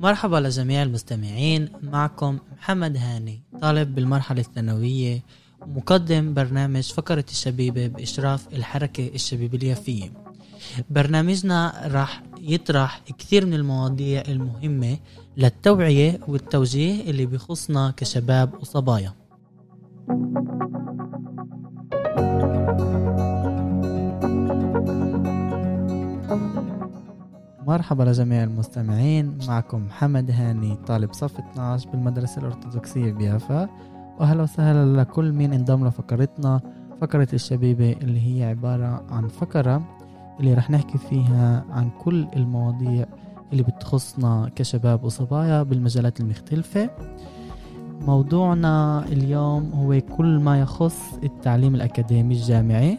مرحبا لجميع المستمعين معكم محمد هاني طالب بالمرحلة الثانوية ومقدم برنامج فقرة الشبيبة بإشراف الحركة الشبيبة اليافية. برنامجنا راح يطرح كثير من المواضيع المهمة للتوعية والتوجيه اللي بيخصنا كشباب وصبايا. مرحبا لجميع المستمعين معكم محمد هاني طالب صف 12 بالمدرسة الأرثوذكسية بيافا. وأهلا وسهلا لكل مين انضم لفقرتنا فقرة الشبيبة اللي هي عبارة عن فقرة اللي رح نحكي فيها عن كل المواضيع اللي بتخصنا كشباب وصبايا بالمجالات المختلفة. موضوعنا اليوم هو كل ما يخص التعليم الأكاديمي الجامعي.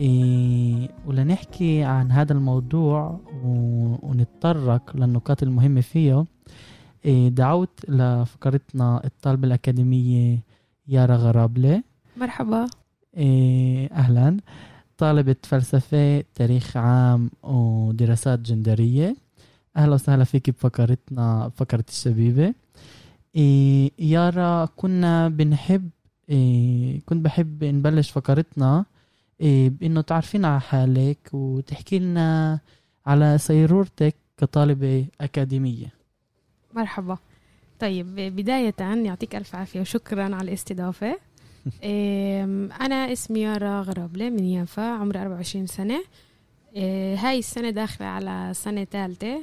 إيه ولنحكي عن هذا الموضوع ونتطرق للنقاط المهمة فيه. إيه دعوت لفقرتنا الطالبة الأكاديمية يارا غرابلة. مرحبا. إيه أهلا. طالبة فلسفة تاريخ عام ودراسات جندرية. أهلا وسهلا فيك بفقرتنا فقرة الشبيبة. إيه يارا كنا بنحب إيه كنت بحب نبلش فقرتنا بإنه تعرفين على حالك وتحكي لنا على سيرورتك كطالبة أكاديمية. مرحبا. طيب بداية يعطيك ألف عافية وشكرا على الاستضافة. أنا اسمي يارا غرابلة من يافا عمري 24 سنة. إيه، هاي السنة داخلة على سنة ثالثة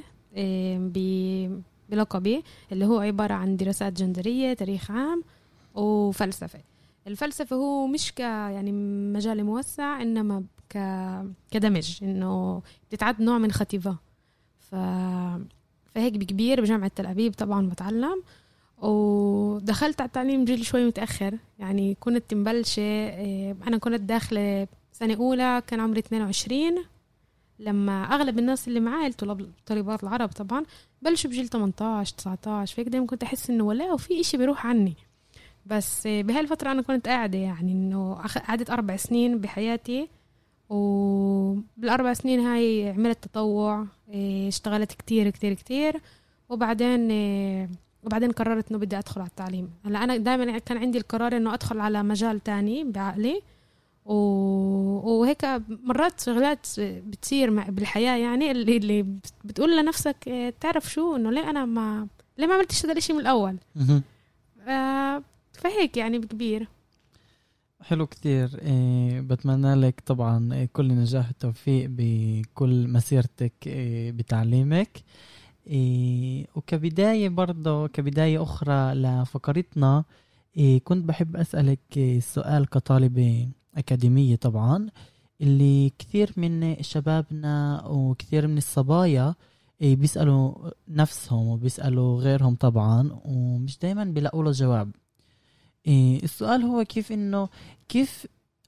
بلقبي اللي هو عبارة عن دراسات جندرية تاريخ عام وفلسفة. الفلسفة هو مش ك يعني مجال موسع إنما ك كدمج إنه بتتعد نوع من خطيفة ف فهيك بكبير بجامعة تل أبيب طبعا بتعلم. ودخلت على التعليم جيل شوي متأخر يعني كنت مبلشة إيه، أنا كنت داخلة سنة أولى كان عمري 22 لما أغلب الناس اللي معاي الطلاب طالبات العرب طبعا بلشوا بجيل 18 19 فهيك دايما كنت أحس إنه ولا وفي إشي بيروح عني. بس بهالفترة أنا كنت قاعدة يعني إنه قعدت أربع سنين بحياتي وبالأربع سنين هاي عملت تطوع إيه، اشتغلت كتير كتير كتير. وبعدين إيه، وبعدين قررت إنه بدي أدخل على التعليم. هلأ أنا دائما كان عندي القرار إنه أدخل على مجال تاني بعقلي. و... وهيك مرات شغلات بتصير بالحياة يعني اللي, اللي بتقول لنفسك إيه، تعرف شو إنه ليه أنا ما ليه ما عملتش هذا الشيء من الأول؟ آه فهيك يعني بكبير. حلو كتير. إيه بتمنى لك طبعا إيه كل نجاح وتوفيق بكل مسيرتك إيه بتعليمك. وكبداية برضه كبداية أخرى لفقرتنا كنت بحب أسألك سؤال كطالبة أكاديمية طبعا اللي كثير من شبابنا وكثير من الصبايا بيسألوا نفسهم وبيسألوا غيرهم طبعا ومش دايما بيلاقوا له جواب. إيه السؤال هو كيف إنه كيف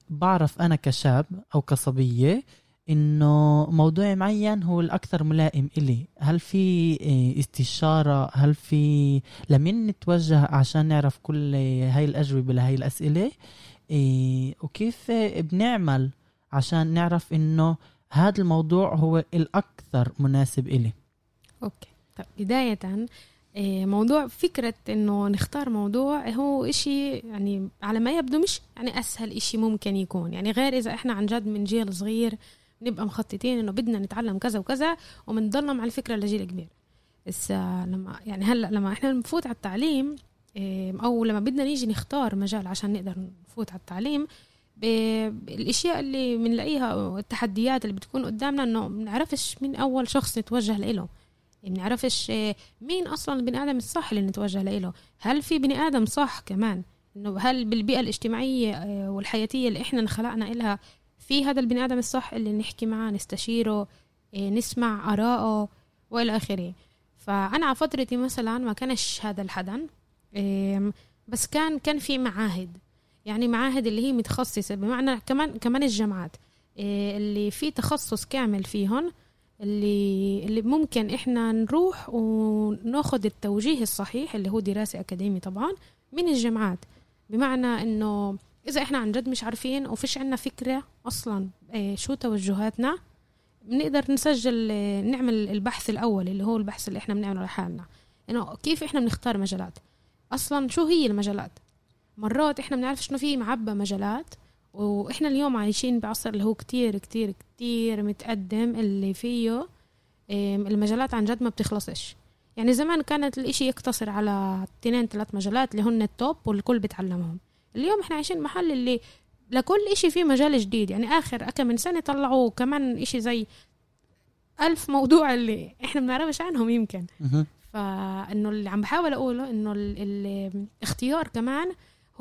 بعرف أنا كشاب أو كصبية إنه موضوع معين هو الأكثر ملائم إلي؟ هل في إيه استشارة؟ هل في لمين نتوجه عشان نعرف كل هاي الأجوبة لهي الأسئلة؟ إيه وكيف بنعمل عشان نعرف إنه هذا الموضوع هو الأكثر مناسب إلي؟ أوكي. طيب بداية موضوع فكرة إنه نختار موضوع هو إشي يعني على ما يبدو مش يعني أسهل إشي ممكن يكون. يعني غير إذا إحنا عن جد من جيل صغير نبقى مخططين إنه بدنا نتعلم كذا وكذا ومنضلنا على الفكرة لجيل كبير. بس لما يعني هلأ لما إحنا نفوت على التعليم إيه، أو لما بدنا نيجي نختار مجال عشان نقدر نفوت على التعليم الاشياء اللي بنلاقيها التحديات اللي بتكون قدامنا إنه بنعرفش مين أول شخص نتوجه له بنعرفش آه، مين أصلا البني آدم الصح اللي نتوجه له هل في بني آدم صح كمان؟ إنه هل بالبيئة الاجتماعية آه، والحياتية اللي إحنا انخلقنا لها في هذا البني آدم الصح اللي نحكي معاه نستشيره آه، نسمع آراءه وإلى آخره؟ فأنا على فترتي مثلا ما كانش هذا الحدا بس كان كان في معاهد. يعني معاهد اللي هي متخصصة بمعنى كمان كمان الجامعات اللي في تخصص كامل فيهم اللي اللي ممكن إحنا نروح وناخذ التوجيه الصحيح اللي هو دراسة اكاديمي طبعا من الجامعات. بمعنى إنه إذا إحنا عن جد مش عارفين وفيش عنا فكرة أصلا إيه شو توجهاتنا بنقدر نسجل آه، نعمل البحث الأول اللي هو البحث اللي إحنا بنعمله لحالنا. إنه كيف إحنا بنختار مجالات؟ أصلا شو هي المجالات؟ مرات إحنا بنعرف انه في معبى مجالات وإحنا اليوم عايشين بعصر اللي هو كتير كتير كتير متقدم اللي فيه المجالات عن جد ما بتخلصش. يعني زمان كانت الإشي يقتصر على اثنين ثلاث مجالات اللي هن التوب والكل بتعلمهم. اليوم إحنا عايشين محل اللي لكل إشي في مجال جديد. يعني آخر كم من سنة طلعوا كمان إشي زي ألف موضوع اللي إحنا بنعرفش عنهم يمكن. فإنه اللي عم بحاول أقوله إنه الاختيار كمان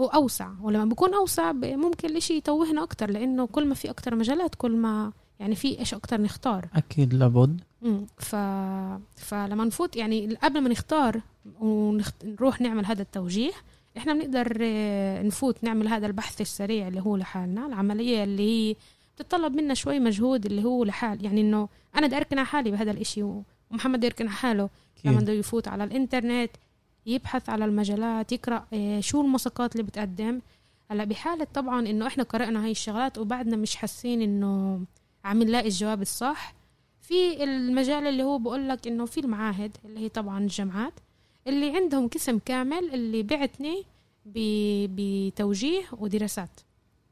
هو أوسع ولما بيكون أوسع ممكن الإشي يتوهنا أكتر لأنه كل ما في أكتر مجالات كل ما يعني في إيش أكتر نختار. أكيد لابد. ف... فلما نفوت يعني قبل ما نختار ونروح نعمل هذا التوجيه إحنا بنقدر آه، نفوت نعمل هذا البحث السريع اللي هو لحالنا العملية اللي هي بتتطلب منا شوي مجهود اللي هو لحال. يعني إنه أنا بدي أركن على حالي بهذا الإشي ومحمد يركن على حاله. لما بده يفوت على الإنترنت يبحث على المجالات يقرأ آه، شو المساقات اللي بتقدم. هلأ بحالة طبعا إنه إحنا قرأنا هاي الشغلات وبعدنا مش حاسين إنه عم نلاقي الجواب الصح. في المجال اللي هو بقول لك إنه في المعاهد اللي هي طبعا الجامعات اللي عندهم قسم كامل اللي بعتني بتوجيه ودراسات.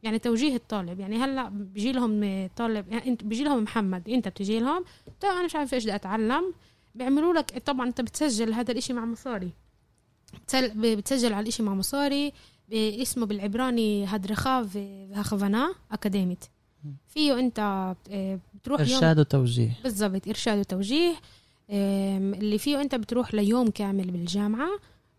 يعني توجيه الطالب. يعني هلأ بيجي لهم طالب يعني إنت بيجي لهم محمد إنت بتجي لهم طيب أنا مش عارف إيش بدي أتعلم. بيعملوا لك طبعا أنت بتسجل هذا الإشي مع مصاري. بتسجل على الإشي مع مصاري اسمه بالعبراني هدرخاف هخفنا أكاديميت. فيه أنت آه، بتروح إرشاد وتوجيه. بالضبط إرشاد وتوجيه. اللي فيه أنت بتروح ليوم كامل بالجامعة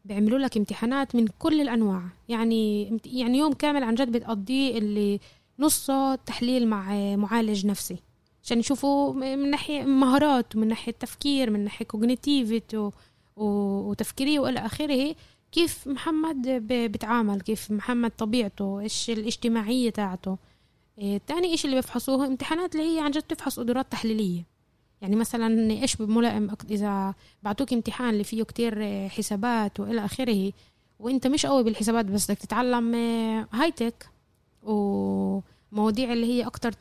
بيعملوا لك امتحانات من كل الأنواع. يعني يعني يوم كامل عن جد بتقضيه اللي نصه تحليل مع معالج نفسي. عشان يشوفوا من ناحية مهارات ومن ناحية تفكير من ناحية كوجنيتيفيتي وتفكيريه والى اخره كيف محمد بيتعامل كيف محمد طبيعته إيش الاجتماعية تاعته. إيه تاني إشي اللي بيفحصوه امتحانات اللي هي عن جد تفحص قدرات تحليلية. يعني مثلا إيش ملائم إذا بعطوك امتحان اللي فيه كتير حسابات وإلى آخره وأنت مش قوي بالحسابات بس بدك تتعلم هاي تك ومواضيع اللي هي أكتر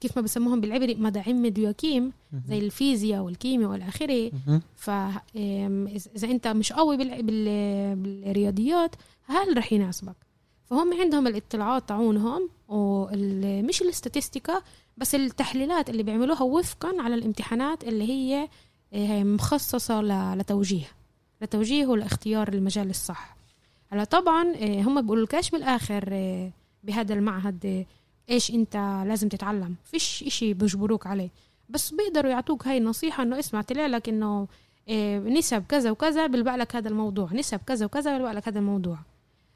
كيف ما بسموهم بالعبري مداعم مديوكيم زي الفيزياء والكيمياء والى اخره فاذا أنت مش قوي بالرياضيات هل رح يناسبك؟ فهم عندهم الاطلاعات تاعونهم ومش الاستاتستيكا بس التحليلات اللي بيعملوها وفقا على الامتحانات اللي هي مخصصة لتوجيه لتوجيه ولاختيار المجال الصح. هلا طبعا آه، هم بيقولوا لكاش بالاخر آه، بهذا المعهد إيش أنت لازم تتعلم. فيش إشي بيجبروك عليه. بس بيقدروا يعطوك هاي النصيحة إنه اسمع طلع لك إنه نسب كذا وكذا بلبق لك هذا الموضوع. نسب كذا وكذا بلبق لك هذا الموضوع.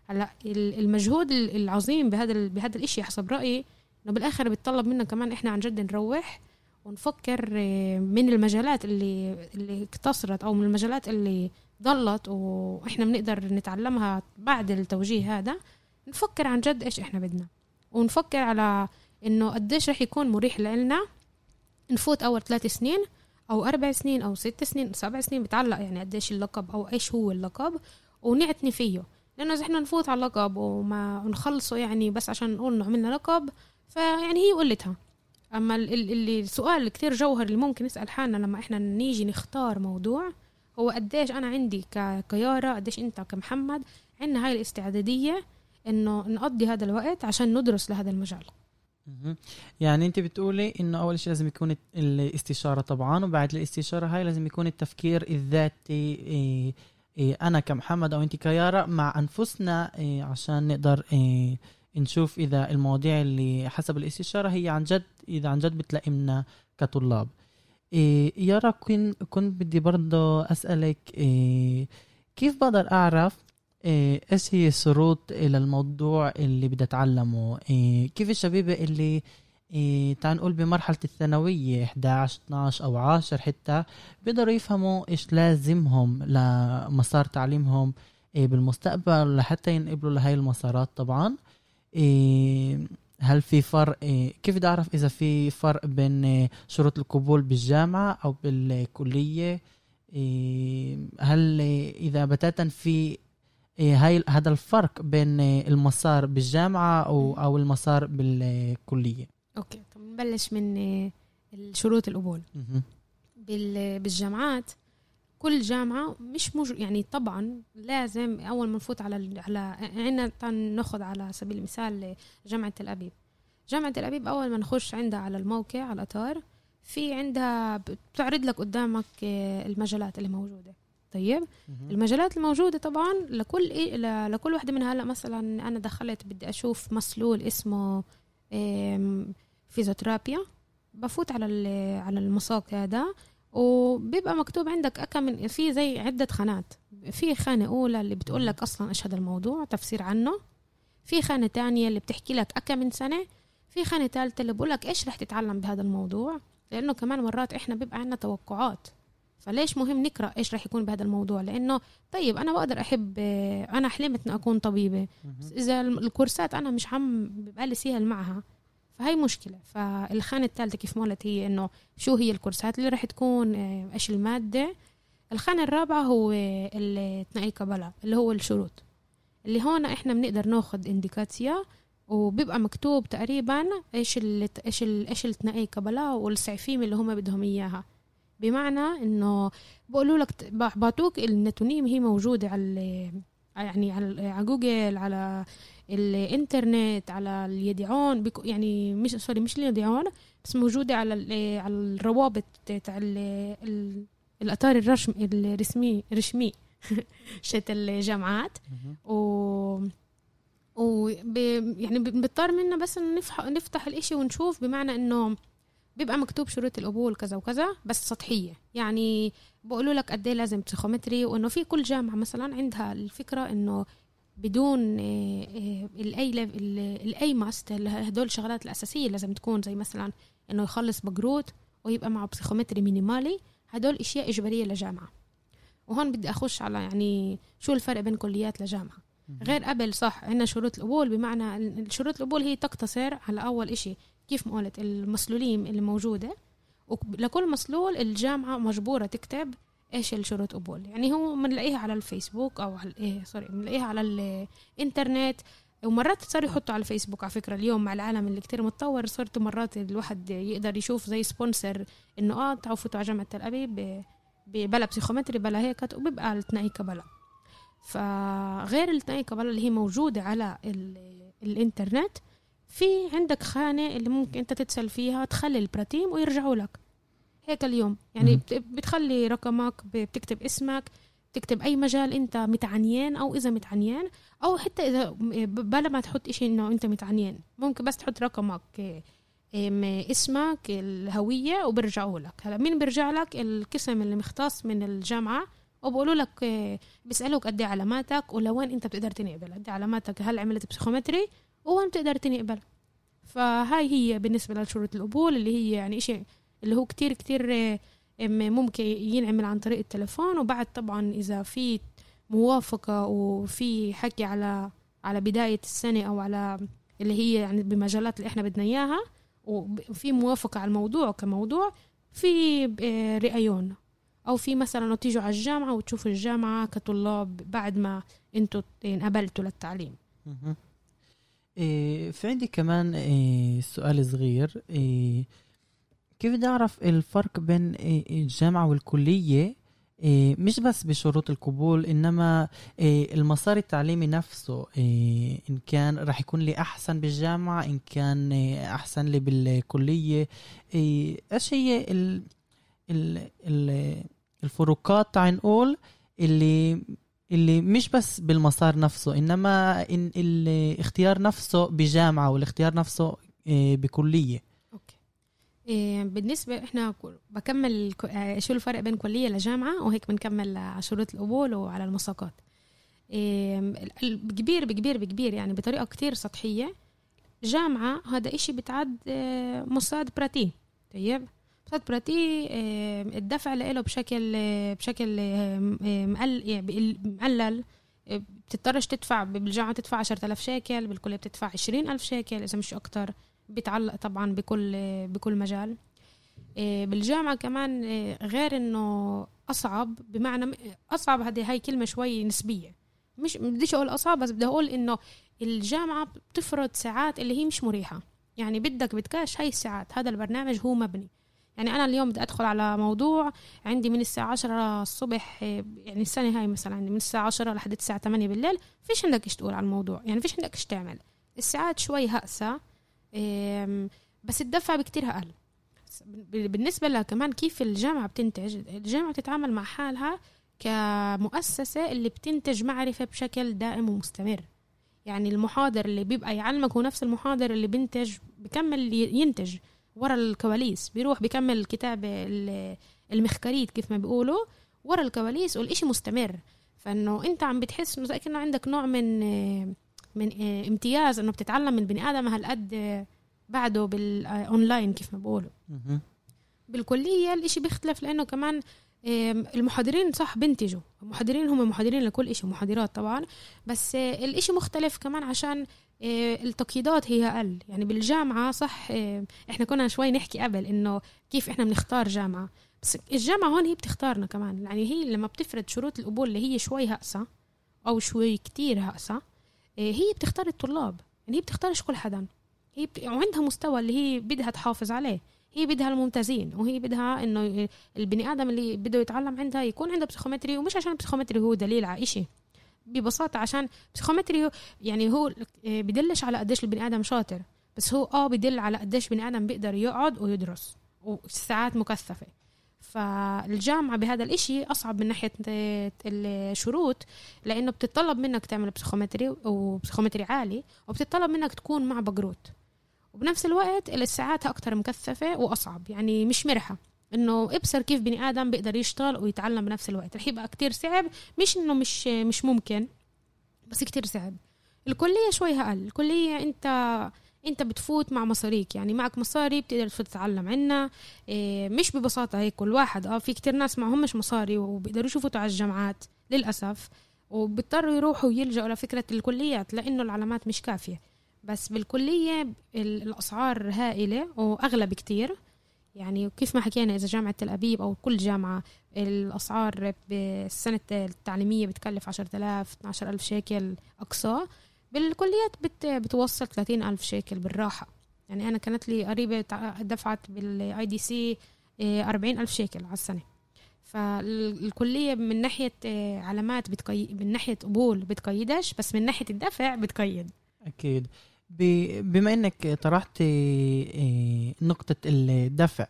هلأ المجهود العظيم بهذا بهذا الإشي حسب رأيي إنه بالآخر بيتطلب منا كمان إحنا عن جد نروح ونفكر آه، من المجالات اللي اللي اقتصرت أو من المجالات اللي ضلت وإحنا بنقدر نتعلمها بعد التوجيه هذا. نفكر عن جد إيش إحنا بدنا. ونفكر على إنه قديش رح يكون مريح لنا نفوت أول ثلاث سنين أو أربع سنين أو ست سنين سبع سنين بتعلق يعني قديش اللقب أو إيش هو اللقب ونعتني فيه. لأنه إذا إحنا نفوت على اللقب وما نخلصه يعني بس عشان نقول إنه عملنا لقب فيعني هي قلتها. أما اللي السؤال كثير جوهر اللي ممكن نسال حالنا لما إحنا نيجي نختار موضوع هو قديش أنا عندي كيارا قديش أنت كمحمد عندنا هاي الاستعدادية إنه نقضي هذا الوقت عشان ندرس لهذا المجال. يعني أنت بتقولي إنه أول شيء لازم يكون الاستشارة طبعا وبعد الاستشارة هاي لازم يكون التفكير الذاتي إيه إيه أنا كمحمد أو أنت كيارا مع أنفسنا إيه عشان نقدر إيه نشوف إذا المواضيع اللي حسب الاستشارة هي عن جد إذا عن جد بتلائمنا كطلاب. إيه يارا كنت كنت بدي برضه أسألك إيه كيف بقدر أعرف إيه إيش هي الشروط للموضوع اللي بدي أتعلمه؟ إيه كيف الشبيبة اللي إيه تعال نقول بمرحلة الثانوية 11 12 أو 10 حتى بيقدروا يفهموا إيش لازمهم لمسار تعليمهم إيه بالمستقبل لحتى ينقبلوا لهي المسارات طبعا. إيه هل في فرق إيه كيف بدي أعرف إذا في فرق بين شروط القبول بالجامعة أو بالكلية؟ إيه هل إذا بتاتا في إيه هاي هذا الفرق بين المسار بالجامعة أو أو المسار بالكلية. أوكي طب نبلش من آه، الشروط القبول بالجامعات كل جامعة مش مج... يعني طبعا لازم أول ما نفوت على ال... على عنا تعال ناخذ على سبيل المثال جامعة تل أبيب. جامعة تل أبيب أول ما نخش عندها على الموقع على الأطار في عندها بتعرض لك قدامك المجالات اللي موجودة. طيب. المجالات الموجودة طبعا لكل إيه ل- لكل واحدة من هلا مثلا أنا دخلت بدي أشوف مسلول اسمه فيزيوثيرابيا بفوت على ال- على المساق هذا وبيبقى مكتوب عندك أكم من في زي عدة خانات. في خانة أولى اللي بتقول لك أصلا إيش هذا الموضوع تفسير عنه. في خانة تانية اللي بتحكي لك أكم من سنة. في خانة ثالثة اللي بقول لك إيش رح تتعلم بهذا الموضوع. لأنه كمان مرات إحنا بيبقى عندنا توقعات. فليش مهم نقرأ إيش رح يكون بهذا الموضوع؟ لأنه طيب أنا بقدر أحب أنا حلمت إني أكون طبيبة. مهم. إذا الكورسات أنا مش عم ببقى سهل معها فهي مشكلة. فالخانة الثالثة كيف ما قلت هي إنه شو هي الكورسات اللي رح تكون آه، إيش المادة؟ الخانة الرابعة هو ال תנאי קבלה اللي هو الشروط. اللي هون إحنا بنقدر ناخد אינדיקציה وبيبقى مكتوب تقريبا إيش ال إيش ال إيش ال תנאי קבלה وال סעיפים اللي هم بدهم إياها. بمعنى إنه بقولوا لك بعطوك ال נתונים هي موجودة على يعني على على جوجل على الإنترنت على ال ידיעון يعني مش sorry مش ال ידיעון بس موجودة على على الروابط تاع ال- ال- الأطار الرسم الرسمي رسمي شت الجامعات. و و يعني بنضطر منا بس نفتح الإشي ونشوف بمعنى إنه بيبقى مكتوب شروط القبول كذا وكذا بس سطحية. يعني بقولوا لك قد إيه لازم بسيخومتري وإنه في كل جامعة مثلا عندها الفكرة إنه بدون آه، آه، الأي ال a must هدول الشغلات الأساسية لازم تكون زي مثلا إنه يخلص בגרות ويبقى معه פסיכומטרי מינימלי هدول أشياء إجبارية لجامعة. وهون بدي أخش على يعني شو الفرق بين كليات لجامعة. غير قبل صح عندنا شروط القبول بمعنى شروط القبول هي تقتصر على أول إشي كيف ما قلت ال מסלולים اللي موجودة ولكل מסלול الجامعة مجبورة تكتب إيش الشروط قبول. يعني هو بنلاقيها على الفيسبوك أو على إيه sorry بنلاقيها على الإنترنت. ومرات صاروا يحطوا على الفيسبوك على فكرة اليوم مع العالم اللي كتير متطور. صرت مرات الواحد يقدر يشوف زي sponsor إنه آه تعالوا فوتوا على جامعة تل أبيب بلا פסיכומטרי بلا هيك وبيبقى ال תנאי קבלה فغير ال תנאי קבלה اللي هي موجودة على ال- الإنترنت في عندك خانة اللي ممكن أنت تتصل فيها تخلي ال פרטים ويرجعوا لك. هيك اليوم. يعني بتخلي رقمك بتكتب اسمك تكتب أي مجال أنت متعنيان أو إذا متعنيان أو حتى إذا بلا ما تحط إشي إنه أنت متعنيان. ممكن بس تحط رقمك إيه، إم، اسمك الهوية وبرجعوا لك. هلا مين بيرجع لك؟ القسم اللي مختص من الجامعة. وبقولوا لك إيه، بيسألوك قد إيه علاماتك ولوين أنت بتقدر تنقبل. قد إيه علاماتك؟ هل عملت بسيخومتري؟ وين بتقدر تنقبل. فهاي هي بالنسبة لشروط القبول اللي هي يعني إشي اللي هو كتير كتير ممكن ينعمل عن طريق التليفون وبعد طبعا إذا في موافقة وفي حكي على على بداية السنة أو على اللي هي يعني بمجالات اللي إحنا بدنا إياها وفي موافقة على الموضوع كموضوع في آه، رأيون. أو في مثلا تيجوا على الجامعة وتشوفوا الجامعة كطلاب بعد ما أنتوا انقبلتوا للتعليم. في عندي كمان إيه سؤال صغير. إيه كيف بدي أعرف الفرق بين إيه الجامعة والكلية؟ إيه مش بس بشروط القبول إيه المسار التعليمي نفسه. إيه إن كان راح يكون لي أحسن بالجامعة إن كان إيه أحسن لي بالكلية. إيه إيش هي ال ال ال الفروقات تعال نقول اللي اللي مش بس بالمسار نفسه إنما إن الاختيار نفسه بجامعة والاختيار نفسه إيه، بكلية. أوكي. إيه بالنسبة إحنا بكمل آه، شو الفرق بين كلية لجامعة؟ وهيك بنكمل على شروط القبول وعلى المساقات. إيه بكبير بكبير بكبير يعني بطريقة كتير سطحية. جامعة هذا إشي بتعد آه، مصاد براتي طيب؟ مصاد براتي آه، الدفع له بشكل آه، بشكل آه، آه، يعني مقلل. آه، بتضطرش تدفع بالجامعة تدفع 10000 شيكل بالكلية بتدفع 20000 شيكل إذا مش أكتر. بيتعلق طبعا بكل بكل مجال. إيه، بالجامعة كمان إيه، غير إنه أصعب بمعنى أصعب هذه هاي كلمة شوي نسبية. مش بديش أقول أصعب بس بدي أقول إنه الجامعة بتفرض ساعات اللي هي مش مريحة. يعني بدك بدكاش هاي الساعات هذا البرنامج هو مبني. يعني أنا اليوم بدي أدخل على موضوع عندي من الساعة 10 الصبح يعني السنة هاي مثلا عندي من الساعة 10 لحد الساعة 8 بالليل فيش عندك إيش تقول على الموضوع يعني فيش عندك إيش تعمل. الساعات شوي هأسة بس الدفع بكتير أقل. بالنسبة لها كمان كيف الجامعة بتنتج الجامعة بتتعامل مع حالها كمؤسسة اللي بتنتج معرفة بشكل دائم ومستمر. يعني المحاضر اللي بيبقى يعلمك هو نفس المحاضر اللي بينتج بكمل ينتج. ورا الكواليس بيروح بيكمل الكتاب المخكريت كيف ما بيقولوا ورا الكواليس والإشي مستمر. فإنه أنت عم بتحس إنه زي كانه عندك نوع من من امتياز إنه بتتعلم من بني آدم هالقد بعده بالأونلاين كيف ما بقولوا بالكلية الإشي بيختلف لأنه كمان المحاضرين صح بنتجوا المحاضرين هم محاضرين لكل إشي محاضرات طبعا. بس الإشي مختلف كمان عشان التقييدات هي أقل. يعني بالجامعة صح إحنا كنا شوي نحكي قبل إنه كيف إحنا بنختار جامعة. بس الجامعة هون هي بتختارنا كمان. يعني هي لما بتفرض شروط القبول اللي هي شوي أقسى أو شوي كتير أقسى هي بتختار الطلاب. يعني هي بتختارش كل حدا. هي بت... وعندها مستوى اللي هي بدها تحافظ عليه. هي بدها الممتازين وهي بدها إنه البني آدم اللي بده يتعلم عندها يكون عنده פסיכומטרי ومش عشان ال פסיכומטרי هو دليل على ببساطة عشان פסיכומטרי يعني هو بدلش على قديش البني آدم شاطر. بس هو آه بدل على قديش بني آدم بيقدر يقعد ويدرس وساعات مكثفة. فالجامعة بهذا الإشي أصعب من ناحية الشروط لأنه بتطلب منك تعمل פסיכומטרי و פסיכומטרי عالي وبتطلب منك تكون مع בגרות. وبنفس الوقت الساعات أكتر مكثفة وأصعب يعني مش مريحة. إنه إبصر كيف بني آدم بيقدر يشتغل ويتعلم بنفس الوقت. رح يبقى كتير صعب. مش إنه مش مش ممكن بس كتير صعب. الكلية شوي أقل. الكلية أنت أنت بتفوت مع مصاريك. يعني معك مصاري بتقدر تتعلم عنا. إيه مش ببساطة هيك كل واحد. آه في كتير ناس معهمش مصاري وبيقدروا يفوتوا على الجامعات للأسف. وبيضطروا يروحوا يلجأوا لفكرة الكليات لأنه العلامات مش كافية. بس بالكلية الأسعار هائلة وأغلى بكتير. يعني كيف ما حكينا إذا جامعة تل أبيب أو كل جامعة الأسعار بالسنة التعليمية بتكلف عشرة آلاف 12 ألف شيكل أقصى. بالكليات بت بتوصل 30 ألف شيكل بالراحة. يعني أنا كانت لي قريبة دفعت بال IDC 40 ألف شيكل على السنة. فالكلية من ناحية آه، علامات بتقيد من ناحية قبول بتقيدش بس من ناحية الدفع بتقيد. أكيد. بما انك طرحت آه، نقطة الدفع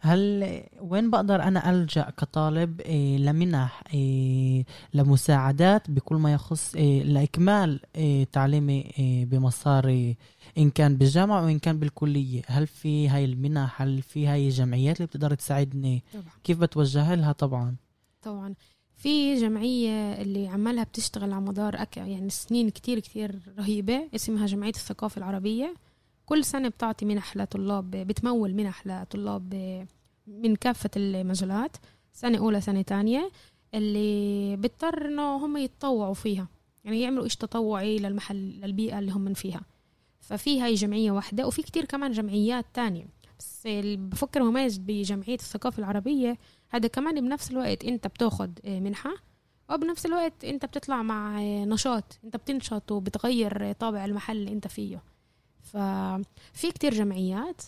هل وين بقدر أنا ألجأ كطالب إيه لمنح إيه لمساعدات بكل ما يخص لإكمال تعليمي بمصاري إن كان بالجامعة وان كان بالكلية؟ هل في هاي المنح؟ هل في هاي الجمعيات اللي بتقدر تساعدني؟ طبعا. كيف بتوجه لها طبعا؟ طبعا. في جمعية اللي عمالها بتشتغل على مدار أك... يعني سنين كتير كتير رهيبة اسمها جمعية الثقافة العربية. كل سنة بتعطي منح لطلاب بتمول منح لطلاب من كافة المجالات سنة أولى سنة تانية اللي بيضطر إنه هم يتطوعوا فيها. يعني يعملوا إيش تطوعي للمحل للبيئة اللي هم من فيها. ففي هاي جمعية واحدة وفي كتير كمان جمعيات تانية. بس بفكر مميز بجمعية الثقافة العربية هذا كمان بنفس الوقت أنت بتاخد منحة وبنفس الوقت أنت بتطلع مع نشاط أنت بتنشط وبتغير طابع المحل اللي أنت فيه. ففي كتير جمعيات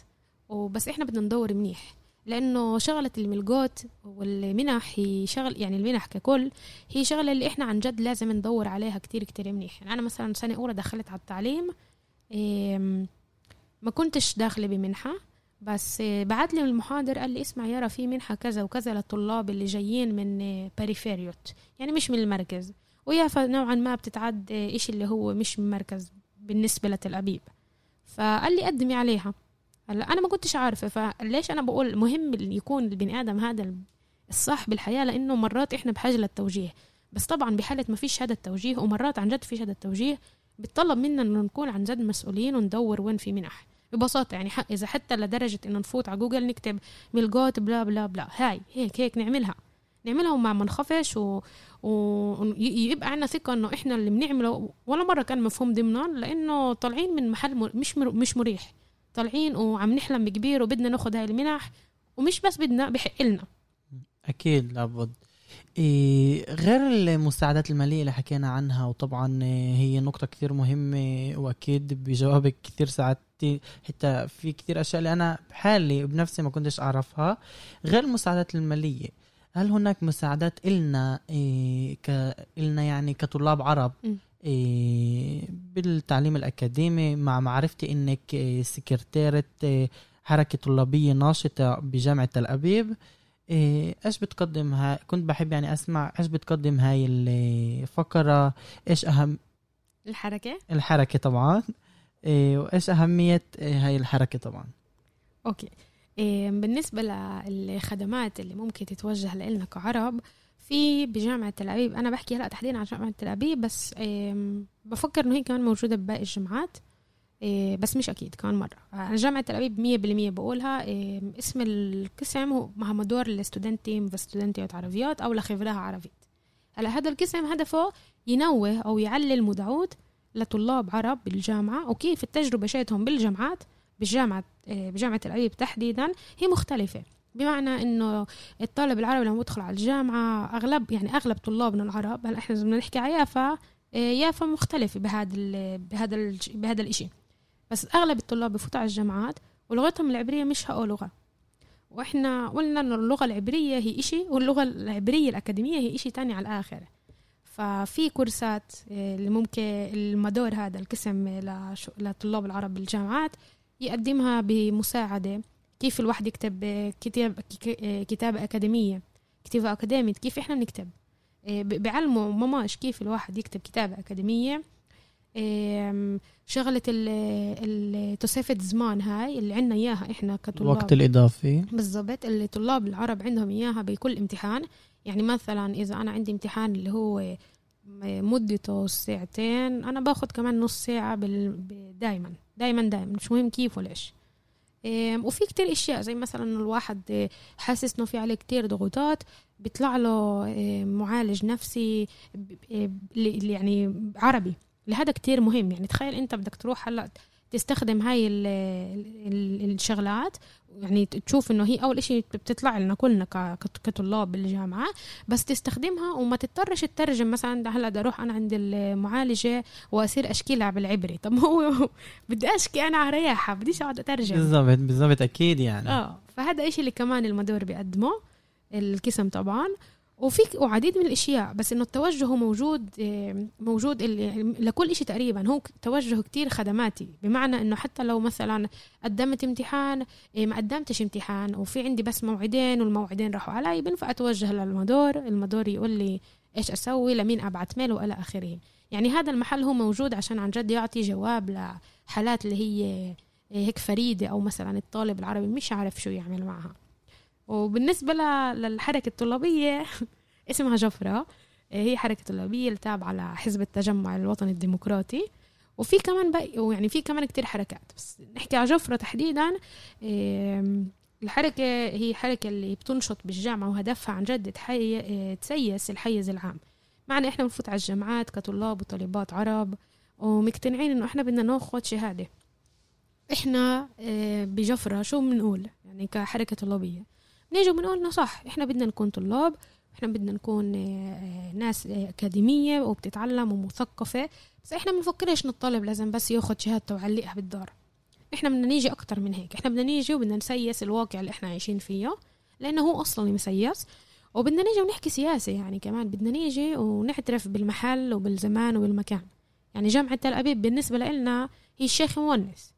وبس إحنا بدنا ندور منيح لأنه شغلة الملقوت والمنح هي شغل يعني المنح ككل هي شغلة اللي إحنا عن جد لازم ندور عليها كتير كتير منيح. يعني أنا مثلا سنة أولى دخلت على التعليم ما كنتش داخلة بمنحة بس بعت لي المحاضر قال لي اسمع يارا في منحة كذا وكذا للطلاب اللي جايين من باريفيريوت يعني مش من المركز. ويا نوعا ما بتتعد إيش اللي هو مش من مركز بالنسبة لتل أبيب. فقال لي قدمي عليها. هلأ أنا ما كنتش عارفة فليش أنا بقول مهم يكون البني آدم هذا الصح بالحياة؟ لأنه مرات إحنا بحاجة للتوجيه. بس طبعا بحالة ما فيش هذا التوجيه ومرات عن جد فيش هذا التوجيه بتطلب منا إنه نكون عن جد مسؤولين وندور وين في منح. ببساطة يعني إذا حتى لدرجة إنه نفوت على جوجل نكتب ملقوت بلا بلا بلا هاي هيك هيك نعملها. نعملها وما منخفش و... ويبقى عندنا ثقة إنه إحنا اللي بنعمله. ولا مرة كان مفهوم ضمنا لإنه طالعين من محل مش مش مريح. طالعين وعم نحلم بكبير وبدنا ناخذ هاي المنح ومش بس بدنا بحق لنا. أكيد لابد. إيه غير المساعدات المالية اللي حكينا عنها وطبعا هي نقطة كثير مهمة وأكيد بجوابك كثير ساعات حتى حتى في كتير أشياء اللي أنا بحالي بنفسي ما كنتش أعرفها غير المساعدات المالية. هل هناك مساعدات إلنا إيه ك إلنا يعني كطلاب عرب. إيه بالتعليم الأكاديمي مع معرفتي إنك إيه سكرتيرة إيه حركة طلابية ناشطة بجامعة تل أبيب. إيه إيش بتقدم هاي كنت بحب يعني أسمع إيش بتقدم هاي الفقرة إيش أهم الحركة؟ الحركة طبعا. وإيش أهمية إيه هاي الحركة طبعا؟ okay. إيه بالنسبة للخدمات اللي ممكن تتوجه لنا كعرب في بجامعة تل أبيب. أنا بحكي هلأ تحديدا عن جامعة تل أبيب بس إيه بفكر إنه هي كمان موجودة بباقي الجامعات. إيه بس مش أكيد كمان مرة. أنا جامعة تل أبيب مية بالمية بقولها إيه اسم القسم هو המדור לסטודנטים וסטודנטיות ערביות أو לחברה הערבית هلأ هذا القسم هدفه ينوه أو يعلي ال מודעות لطلاب عرب بالجامعة وكيف التجربة تاعتهم بالجامعات بالجامعة إيه بجامعة تل أبيب تحديدا هي مختلفة. بمعنى إنه الطالب العربي لما يدخل على الجامعة أغلب يعني أغلب طلابنا العرب هلا إحنا بدنا نحكي على يافا يافا مختلفة بهذا بهذا بهذا الشيء بس أغلب الطلاب بفوتوا على الجامعات ولغتهم العبرية مش هقوا لغة. وإحنا قلنا إنه اللغة العبرية هي إشي واللغة العبرية الأكاديمية هي إشي تاني على الآخر. ففي كورسات اللي ممكن المدور هذا القسم لطلاب العرب بالجامعات يقدمها بمساعدة. كيف الواحد يكتب كتاب كتابة أكاديمية كتابة أكاديمية كيف إحنا بنكتب بعلموا ماماش كيف الواحد يكتب كتابة أكاديمية. شغلة توصيفة زمان هاي اللي عنا إياها إحنا كطلاب. الوقت الإضافي. بالضبط اللي طلاب العرب عندهم إياها بكل امتحان. يعني مثلا إذا أنا عندي امتحان اللي هو مدته ساعتين أنا باخد كمان نص ساعة دايما دايما دايما مش مهم كيف ولا إيش. وفي كتير إشياء زي مثلا الواحد حاسس إنه في عليه كتير ضغوطات بيطلع له معالج نفسي يعني عربي. لهذا كتير مهم. يعني تخيل انت بدك تروح هلأ تستخدم هاي ال ال الشغلات يعني تشوف انه هي أول إشي بتطلع لنا كلنا كطلاب بالجامعة بس تستخدمها وما تضطرش تترجم مثلا هلأ بدي أروح أنا عند المعالجة وأصير أشكي لها بالعبري. طب هو بدي أشكي أنا على رياحه بديش أقعد أترجم. بالضبط بالضبط أكيد يعني. آه فهذا إشي اللي كمان المدور بيقدمه القسم طبعا. وفي وعديد من الأشياء بس إنه التوجه موجود موجود لكل شيء تقريبا. هو توجه كتير خدماتي بمعنى إنه حتى لو مثلا قدمت امتحان ما قدمتش امتحان وفي عندي بس موعدين والموعدين راحوا علي بنفع أتوجه للمدور المدور يقول لي إيش أسوي لمين أبعت ميل وإلى آخره. يعني هذا المحل هو موجود عشان عن جد يعطي جواب لحالات اللي هي هيك فريدة أو مثلا الطالب العربي مش عارف شو يعمل معها. وبالنسبة للحركة الطلابية اسمها جفرة. هي حركة طلابية التابعة لحزب التجمع الوطني الديمقراطي. وفي كمان بقى يعني في كمان كتير حركات. بس نحكي على جفرة تحديدا. الحركة هي حركة اللي بتنشط بالجامعة وهدفها عن جد تسيس الحيز العام. معنى إحنا بنفوت على الجامعات كطلاب وطالبات عرب ومقتنعين إنه إحنا بدنا ناخد شهادة. إحنا بجفرة شو بنقول؟ يعني كحركة طلابية. نيجي بنقول إنه صح إحنا بدنا نكون طلاب إحنا بدنا نكون ناس أكاديمية وبتتعلم ومثقفة بس إحنا بنفكرش ان الطالب لازم بس ياخد شهادته ويعلقها بالدار. إحنا بدنا نيجي أكتر من هيك إحنا بدنا نيجي وبدنا نسيس الواقع اللي إحنا عايشين فيه لأنه هو أصلا مسيس. وبدنا نيجي ونحكي سياسة يعني كمان بدنا نيجي ونعترف بالمحل وبالزمان وبالمكان. يعني جامعة تل أبيب بالنسبة لنا هي الشيخ مونس.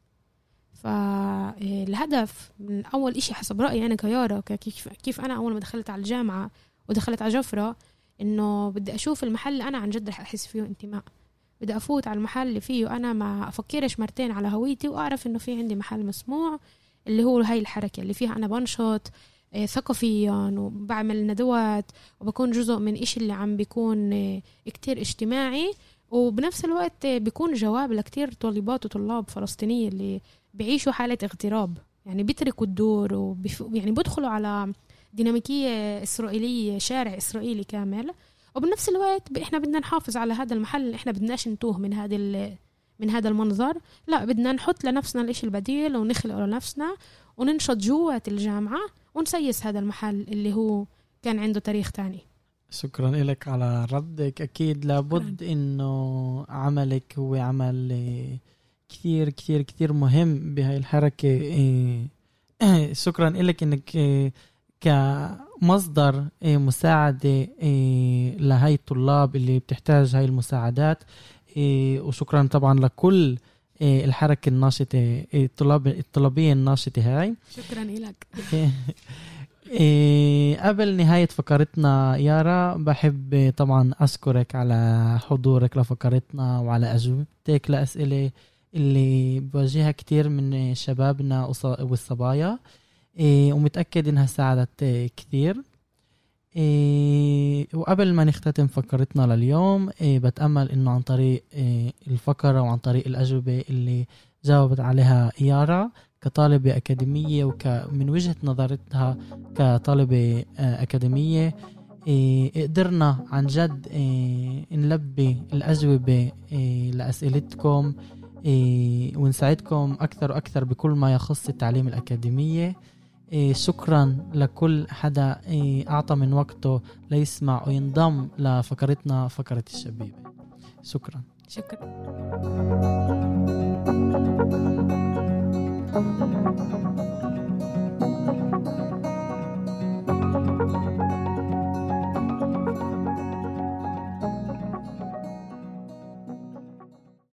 فالهدف من أول إشي حسب رأيي أنا كيارا كيف, كيف أنا أول ما دخلت على الجامعة ودخلت على جفرة إنه بدي أشوف المحل اللي أنا عن جد رح أحس فيه انتماء. بدي أفوت على المحل اللي فيه أنا ما أفكرش مرتين على هويتي وأعرف إنه في عندي محل مسموع اللي هو هاي الحركة اللي فيها أنا بنشط ثقافيا وبعمل ندوات وبكون جزء من إشي اللي عم بيكون كتير اجتماعي وبنفس الوقت بيكون جواب لكتير طالبات وطلاب فلسطينية اللي بيعيشوا حالة اغتراب. يعني بيتركوا الدور وبيف... يعني بيدخلوا على ديناميكية إسرائيلية شارع إسرائيلي كامل. وبنفس الوقت إحنا بدنا نحافظ على هذا المحل إحنا بدناش نتوه من هذا من هذا المنظر. لا بدنا نحط لنفسنا الإشي البديل ونخلقه لنفسنا وننشط جوات الجامعة ونسيس هذا المحل اللي هو كان عنده تاريخ تاني. شكرا لك على ردك. أكيد لابد إنه عملك هو عمل كثير كثير كثير مهم بهاي الحركة. إيه شكرا لك إنك إيه كمصدر إيه مساعدة لهي الطلاب اللي بتحتاج هاي المساعدات. وشكرا طبعا لكل الحركة الناشطة الطلاب الطلابية الناشطة هاي. شكرا لك قبل نهاية فقرتنا يارا بحب طبعا أشكرك على حضورك لفقرتنا وعلى أجوبتك لأسئلة. اللي بواجهها كتير من شبابنا والصبايا إيه ومتأكد إنها ساعدت كثير إيه وقبل ما نختتم فقرتنا لليوم إيه بتأمل إنه عن طريق إيه الفقرة وعن طريق الأجوبة اللي جاوبت عليها يارا كطالبة أكاديمية ومن وجهة نظرتها كطالبة أكاديمية إيه قدرنا عن جد إيه نلبي الأجوبة إيه لأسئلتكم. إيه ونساعدكم أكثر وأكثر بكل ما يخص التعليم الأكاديمية. إيه شكرا لكل حدا إيه أعطى من وقته ليسمع وينضم لفقرتنا فقرة الشبيبة. شكرا. شكرا.